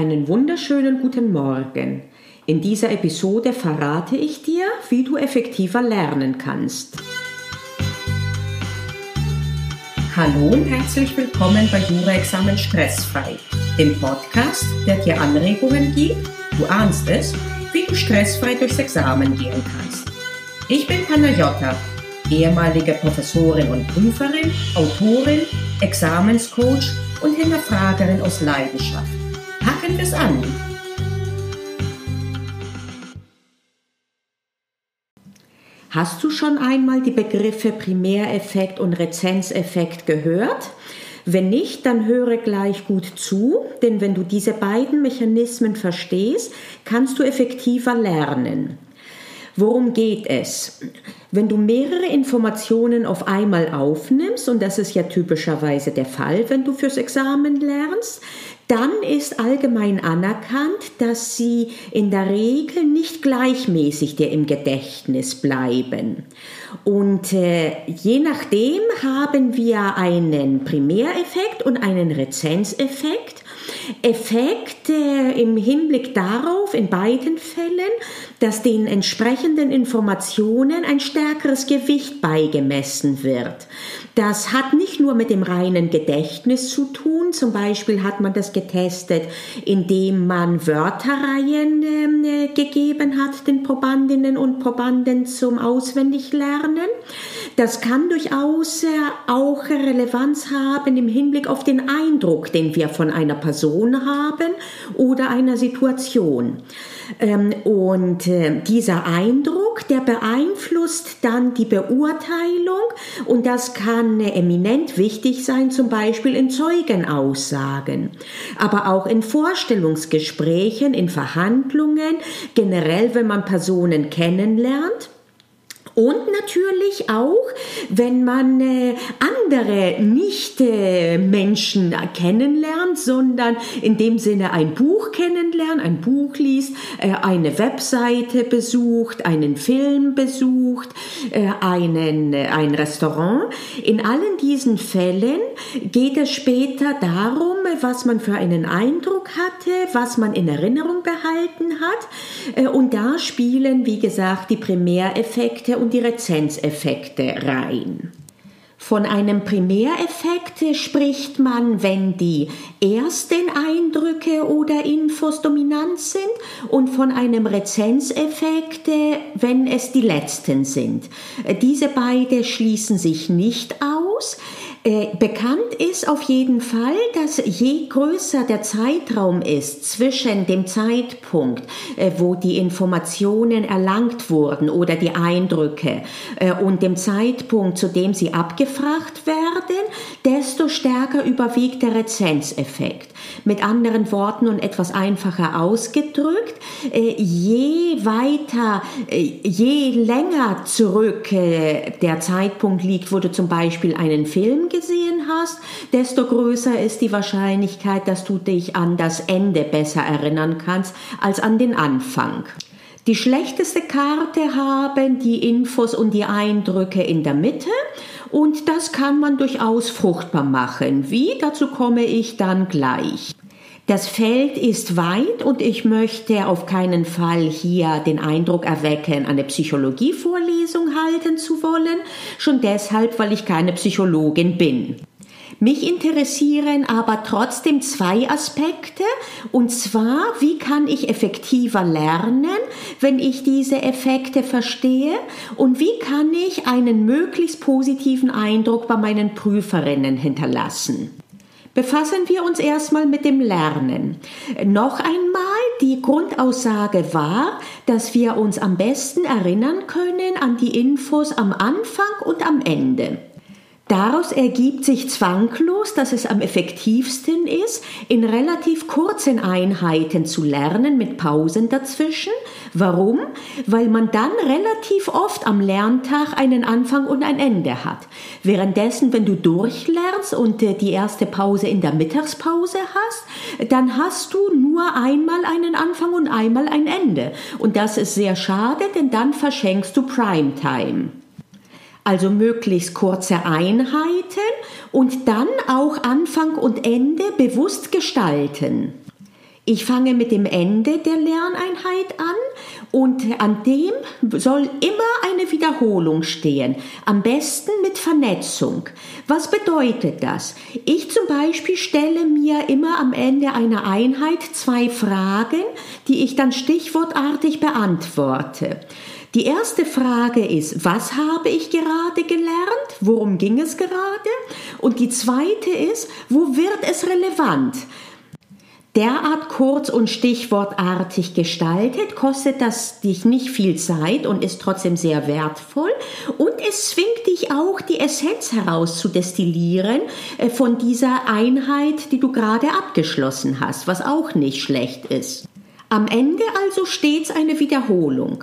Einen wunderschönen guten Morgen. In dieser Episode verrate ich dir, wie du effektiver lernen kannst. Hallo und herzlich willkommen bei Jura-Examen Stressfrei, dem Podcast, der dir Anregungen gibt, du ahnst es, wie du stressfrei durchs Examen gehen kannst. Ich bin Panayota, ehemalige Professorin und Prüferin, Autorin, Examenscoach und Hinterfragerin aus Leidenschaft. Packen wir es an! Hast du schon einmal die Begriffe Primäreffekt und Rezenzeffekt gehört? Wenn nicht, dann höre gleich gut zu, denn wenn du diese beiden Mechanismen verstehst, kannst du effektiver lernen. Worum geht es? Wenn du mehrere Informationen auf einmal aufnimmst, und das ist ja typischerweise der Fall, wenn du fürs Examen lernst, dann ist allgemein anerkannt, dass sie in der Regel nicht gleichmäßig dir im Gedächtnis bleiben. Und äh, je nachdem haben wir einen Primäreffekt und einen Rezenzeffekt. Effekt äh, im Hinblick darauf, in beiden Fällen, dass den entsprechenden Informationen ein stärkeres Gewicht beigemessen wird. Das hat nicht nur mit dem reinen Gedächtnis zu tun. Zum Beispiel hat man das getestet, indem man Wörterreihen äh, gegeben hat den Probandinnen und Probanden zum Auswendiglernen. Das kann durchaus äh, auch Relevanz haben im Hinblick auf den Eindruck, den wir von einer Person haben oder einer Situation. Ähm, und äh, dieser Eindruck, der beeinflusst dann die Beurteilung und das kann äh, eminent wichtig sein, zum Beispiel in Zeugenaussagen, aber auch in Vorstellungsgesprächen, in Verhandlungen, generell, wenn man Personen kennenlernt. Und natürlich auch, wenn man äh, andere nicht äh, kennenlernt, sondern in dem Sinne ein Buch kennenlernt, ein Buch liest, äh, eine Webseite besucht, einen Film besucht, einen, ein Restaurant. In allen diesen Fällen geht es später darum, was man für einen Eindruck hatte, was man in Erinnerung behalten hat. Äh, und da spielen, wie gesagt, die Primäreffekte und die Rezenzeffekte rein. Von einem Primäreffekt spricht man, wenn die ersten Eindrücke oder Infos dominant sind und von einem Rezenzeffekt, wenn es die letzten sind. Diese beide schließen sich nicht aus. Äh, bekannt ist auf jeden Fall, dass je größer der Zeitraum ist zwischen dem Zeitpunkt, äh, wo die Informationen erlangt wurden oder die Eindrücke äh, und dem Zeitpunkt, zu dem sie abgefragt werden, desto stärker überwiegt der Rezenzeffekt. Mit anderen Worten und etwas einfacher ausgedrückt, je weiter, je länger zurück der Zeitpunkt liegt, wo du zum Beispiel einen Film gesehen hast, desto größer ist die Wahrscheinlichkeit, dass du dich an das Ende besser erinnern kannst als an den Anfang. Die schlechteste Karte haben die Infos und die Eindrücke in der Mitte und das kann man durchaus fruchtbar machen. Wie? Dazu komme ich dann gleich. Das Feld ist weit und ich möchte auf keinen Fall hier den Eindruck erwecken, eine Psychologievorlesung halten zu wollen, schon deshalb, weil ich keine Psychologin bin. Mich interessieren aber trotzdem zwei Aspekte, und zwar, wie kann ich effektiver lernen, wenn ich diese Effekte verstehe, und wie kann ich einen möglichst positiven Eindruck bei meinen Prüferinnen hinterlassen. Befassen wir uns erstmal mit dem Lernen. Noch einmal, die Grundaussage war, dass wir uns am besten erinnern können an die Infos am Anfang und am Ende. Daraus ergibt sich zwanglos, dass es am effektivsten ist, in relativ kurzen Einheiten zu lernen mit Pausen dazwischen. Warum? Weil man dann relativ oft am Lerntag einen Anfang und ein Ende hat. Währenddessen, wenn du durchlernst und äh, die erste Pause in der Mittagspause hast, dann hast du nur einmal einen Anfang und einmal ein Ende. Und das ist sehr schade, denn dann verschenkst du Primetime also möglichst kurze Einheiten und dann auch Anfang und Ende bewusst gestalten. Ich fange mit dem Ende der Lerneinheit an und an dem soll immer eine Wiederholung stehen. Am besten mit Vernetzung. Was bedeutet das? Ich zum Beispiel stelle mir immer am Ende einer Einheit zwei Fragen, die ich dann stichwortartig beantworte. Die erste Frage ist, was habe ich gerade gelernt? Worum ging es gerade? Und die zweite ist, wo wird es relevant? Derart kurz und stichwortartig gestaltet, kostet das dich nicht viel Zeit und ist trotzdem sehr wertvoll. Und es zwingt dich auch, die Essenz herauszudestillieren äh, von dieser Einheit, die du gerade abgeschlossen hast, was auch nicht schlecht ist. Am Ende also stets eine Wiederholung.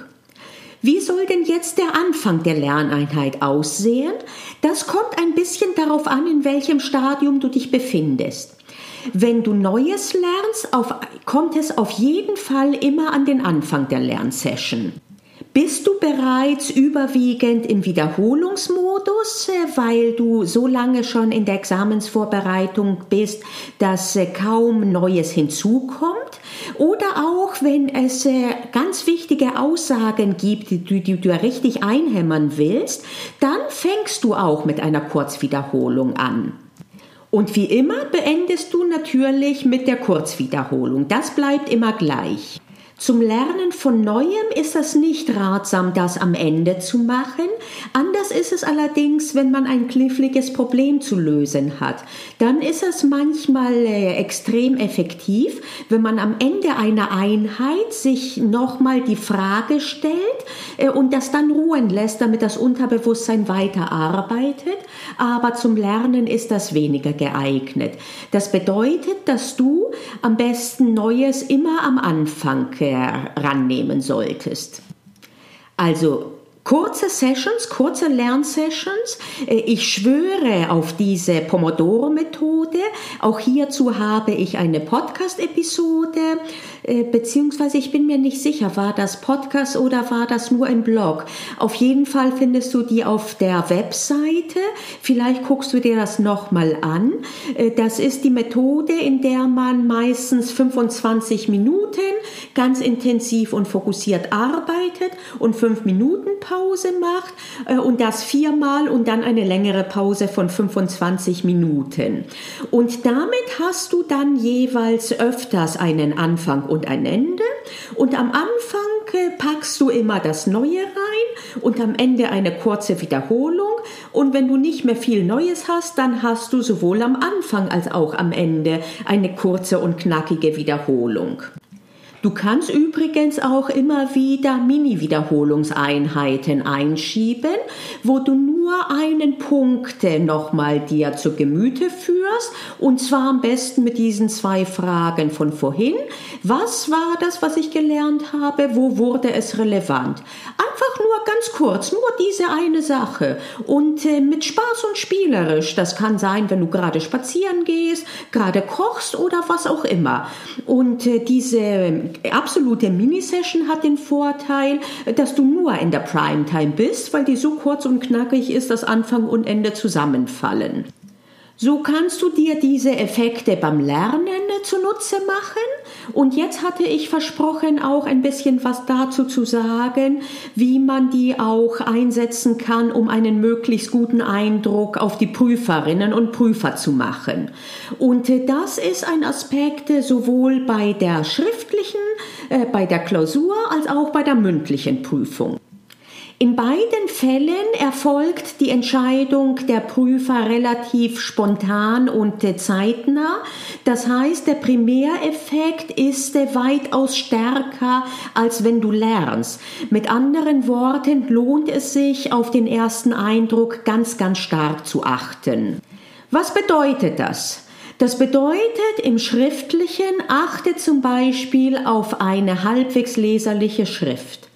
Wie soll denn jetzt der Anfang der Lerneinheit aussehen? Das kommt ein bisschen darauf an, in welchem Stadium du dich befindest. Wenn du Neues lernst, auf, kommt es auf jeden Fall immer an den Anfang der Lernsession. Bist du bereits überwiegend im Wiederholungsmodus, äh, weil du so lange schon in der Examensvorbereitung bist, dass äh, kaum Neues hinzukommt? Oder auch, wenn es äh, ganz wichtige Aussagen gibt, die, die du richtig einhämmern willst, dann fängst du auch mit einer Kurzwiederholung an. Und wie immer beendest du natürlich mit der Kurzwiederholung. Das bleibt immer gleich. Zum Lernen von Neuem ist es nicht ratsam, das am Ende zu machen. Anders ist es allerdings, wenn man ein kniffliges Problem zu lösen hat. Dann ist es manchmal äh, extrem effektiv, wenn man am Ende einer Einheit sich nochmal die Frage stellt äh, und das dann ruhen lässt, damit das Unterbewusstsein weiterarbeitet. Aber zum Lernen ist das weniger geeignet. Das bedeutet, dass du am besten Neues immer am Anfang äh, rannehmen solltest. Also kurze Sessions, kurze Lernsessions. Äh, ich schwöre auf diese Pomodoro-Methode. Auch hierzu habe ich eine Podcast-Episode, äh, beziehungsweise ich bin mir nicht sicher, war das Podcast oder war das nur ein Blog? Auf jeden Fall findest du die auf der Webseite. Vielleicht guckst du dir das nochmal an. Äh, das ist die Methode, in der man meistens 25 Minuten ganz intensiv und fokussiert arbeitet und fünf Minuten Pause macht äh, und das viermal und dann eine längere Pause von 25 Minuten. Und damit hast du dann jeweils öfters einen Anfang und ein Ende und am Anfang äh, packst du immer das Neue rein und am Ende eine kurze Wiederholung und wenn du nicht mehr viel Neues hast, dann hast du sowohl am Anfang als auch am Ende eine kurze und knackige Wiederholung. Du kannst übrigens auch immer wieder Mini-Wiederholungseinheiten einschieben, wo du nur einen Punkt nochmal dir zu Gemüte führst und zwar am besten mit diesen zwei Fragen von vorhin. Was war das, was ich gelernt habe? Wo wurde es relevant? Einfach nur ganz kurz, nur diese eine Sache und äh, mit Spaß und spielerisch. Das kann sein, wenn du gerade spazieren gehst, gerade kochst oder was auch immer. Und äh, diese absolute Mini-Session hat den Vorteil, dass du nur in der Primetime bist, weil die so kurz und knackig ist, dass Anfang und Ende zusammenfallen. So kannst du dir diese Effekte beim Lernen zunutze machen. Und jetzt hatte ich versprochen, auch ein bisschen was dazu zu sagen, wie man die auch einsetzen kann, um einen möglichst guten Eindruck auf die Prüferinnen und Prüfer zu machen. Und das ist ein Aspekt sowohl bei der schriftlichen, äh, bei der Klausur als auch bei der mündlichen Prüfung. In beiden Fällen erfolgt die Entscheidung der Prüfer relativ spontan und zeitnah. Das heißt, der Primäreffekt ist weitaus stärker, als wenn du lernst. Mit anderen Worten lohnt es sich, auf den ersten Eindruck ganz, ganz stark zu achten. Was bedeutet das? Das bedeutet im Schriftlichen achte zum Beispiel auf eine halbwegs leserliche Schrift.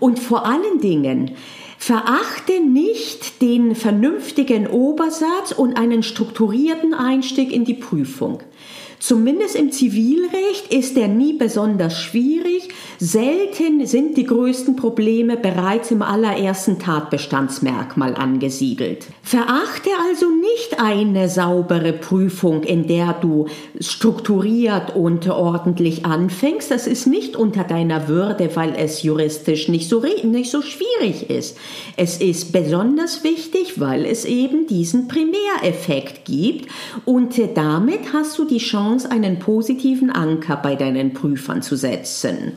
Und vor allen Dingen, Verachte nicht den vernünftigen Obersatz und einen strukturierten Einstieg in die Prüfung. Zumindest im Zivilrecht ist er nie besonders schwierig. Selten sind die größten Probleme bereits im allerersten Tatbestandsmerkmal angesiedelt. Verachte also nicht eine saubere Prüfung, in der du strukturiert und ordentlich anfängst. Das ist nicht unter deiner Würde, weil es juristisch nicht so, nicht so schwierig ist. Es ist besonders wichtig, weil es eben diesen Primäreffekt gibt und damit hast du die Chance, Chance, einen positiven Anker bei deinen Prüfern zu setzen.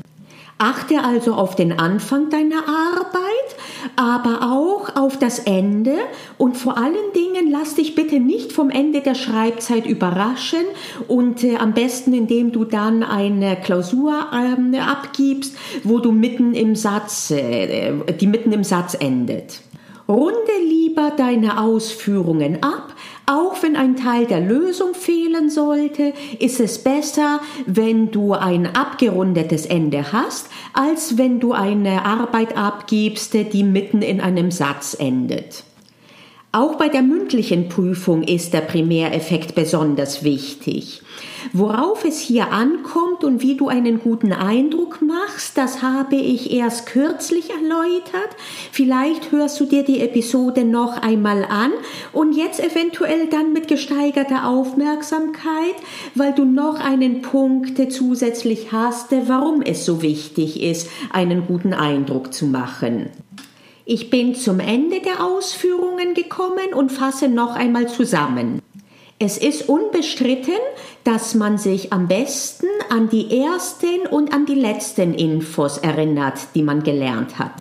Achte also auf den Anfang deiner Arbeit, aber auch auf das Ende und vor allen Dingen lass dich bitte nicht vom Ende der Schreibzeit überraschen und äh, am besten indem du dann eine Klausur äh, abgibst, wo du mitten im Satz, äh, die mitten im Satz endet. Runde lieber deine Ausführungen ab, auch wenn ein Teil der Lösung fehlen sollte, ist es besser, wenn du ein abgerundetes Ende hast, als wenn du eine Arbeit abgibst, die mitten in einem Satz endet. Auch bei der mündlichen Prüfung ist der Primäreffekt besonders wichtig. Worauf es hier ankommt und wie du einen guten Eindruck machst, das habe ich erst kürzlich erläutert. Vielleicht hörst du dir die Episode noch einmal an und jetzt eventuell dann mit gesteigerter Aufmerksamkeit, weil du noch einen Punkt zusätzlich hast, warum es so wichtig ist, einen guten Eindruck zu machen. Ich bin zum Ende der Ausführungen gekommen und fasse noch einmal zusammen. Es ist unbestritten, dass man sich am besten an die ersten und an die letzten Infos erinnert, die man gelernt hat.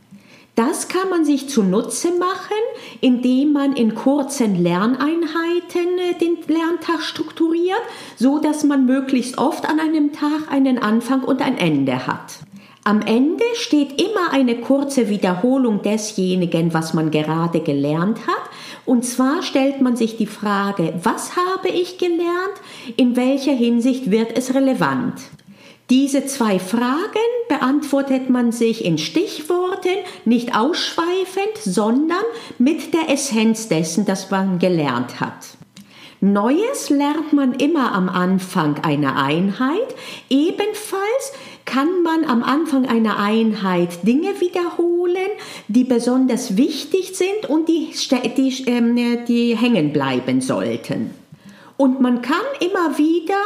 Das kann man sich zunutze machen, indem man in kurzen Lerneinheiten äh, den Lerntag strukturiert, so dass man möglichst oft an einem Tag einen Anfang und ein Ende hat. Am Ende steht immer eine kurze Wiederholung desjenigen, was man gerade gelernt hat. Und zwar stellt man sich die Frage, was habe ich gelernt, in welcher Hinsicht wird es relevant. Diese zwei Fragen beantwortet man sich in Stichworten, nicht ausschweifend, sondern mit der Essenz dessen, das man gelernt hat. Neues lernt man immer am Anfang einer Einheit. Ebenfalls kann man am Anfang einer Einheit Dinge wiederholen, die besonders wichtig sind und die, die, äh, die hängen bleiben sollten. Und man kann immer wieder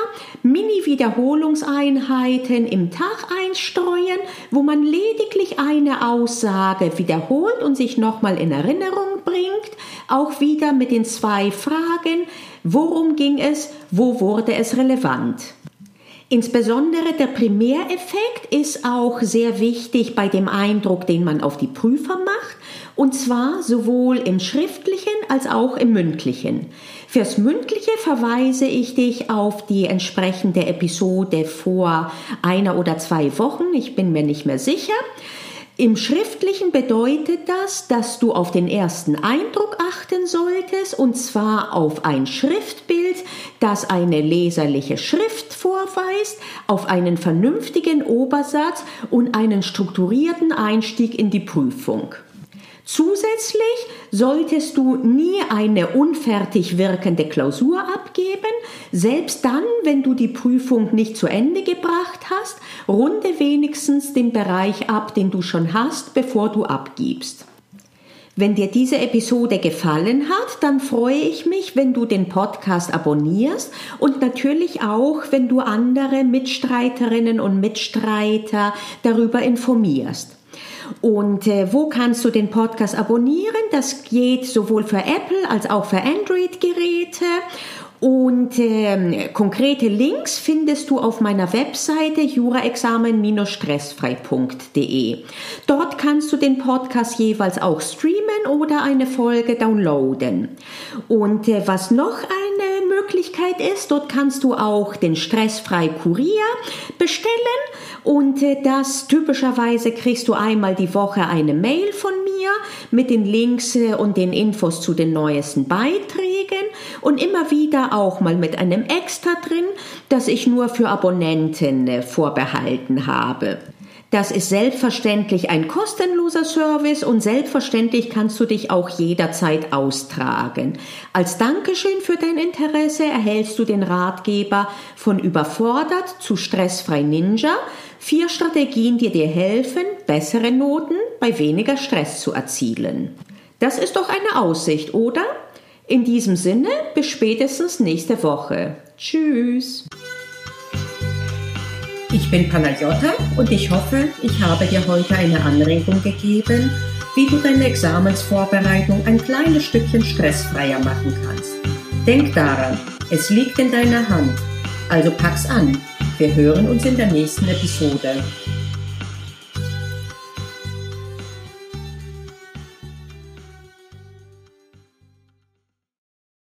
Mini-Wiederholungseinheiten im Tag einstreuen, wo man lediglich eine Aussage wiederholt und sich nochmal in Erinnerung bringt. Auch wieder mit den zwei Fragen, worum ging es, wo wurde es relevant. Insbesondere der Primäreffekt ist auch sehr wichtig bei dem Eindruck, den man auf die Prüfer macht, und zwar sowohl im schriftlichen als auch im mündlichen. Fürs mündliche verweise ich dich auf die entsprechende Episode vor einer oder zwei Wochen, ich bin mir nicht mehr sicher. Im Schriftlichen bedeutet das, dass du auf den ersten Eindruck achten solltest, und zwar auf ein Schriftbild, das eine leserliche Schrift vorweist, auf einen vernünftigen Obersatz und einen strukturierten Einstieg in die Prüfung. Zusätzlich solltest du nie eine unfertig wirkende Klausur abgeben, selbst dann, wenn du die Prüfung nicht zu Ende gebracht hast, runde wenigstens den Bereich ab, den du schon hast, bevor du abgibst. Wenn dir diese Episode gefallen hat, dann freue ich mich, wenn du den Podcast abonnierst und natürlich auch, wenn du andere Mitstreiterinnen und Mitstreiter darüber informierst. Und äh, wo kannst du den Podcast abonnieren? Das geht sowohl für Apple als auch für Android-Geräte. Und äh, konkrete Links findest du auf meiner Webseite juraexamen-stressfrei.de. Dort kannst du den Podcast jeweils auch streamen oder eine Folge downloaden. Und äh, was noch eine Möglichkeit ist, dort kannst du auch den Stressfrei Kurier bestellen und äh, das typischerweise kriegst du einmal die Woche eine Mail von mir mit den Links äh, und den Infos zu den neuesten Beiträgen und immer wieder auch mal mit einem Extra drin, das ich nur für Abonnenten äh, vorbehalten habe. Das ist selbstverständlich ein kostenloser Service und selbstverständlich kannst du dich auch jederzeit austragen. Als Dankeschön für dein Interesse erhältst du den Ratgeber von überfordert zu stressfrei Ninja. Vier Strategien, die dir helfen, bessere Noten bei weniger Stress zu erzielen. Das ist doch eine Aussicht, oder? In diesem Sinne, bis spätestens nächste Woche. Tschüss. Ich bin Panagiotta und ich hoffe, ich habe dir heute eine Anregung gegeben, wie du deine Examensvorbereitung ein kleines Stückchen stressfreier machen kannst. Denk daran, es liegt in deiner Hand. Also pack's an. Wir hören uns in der nächsten Episode.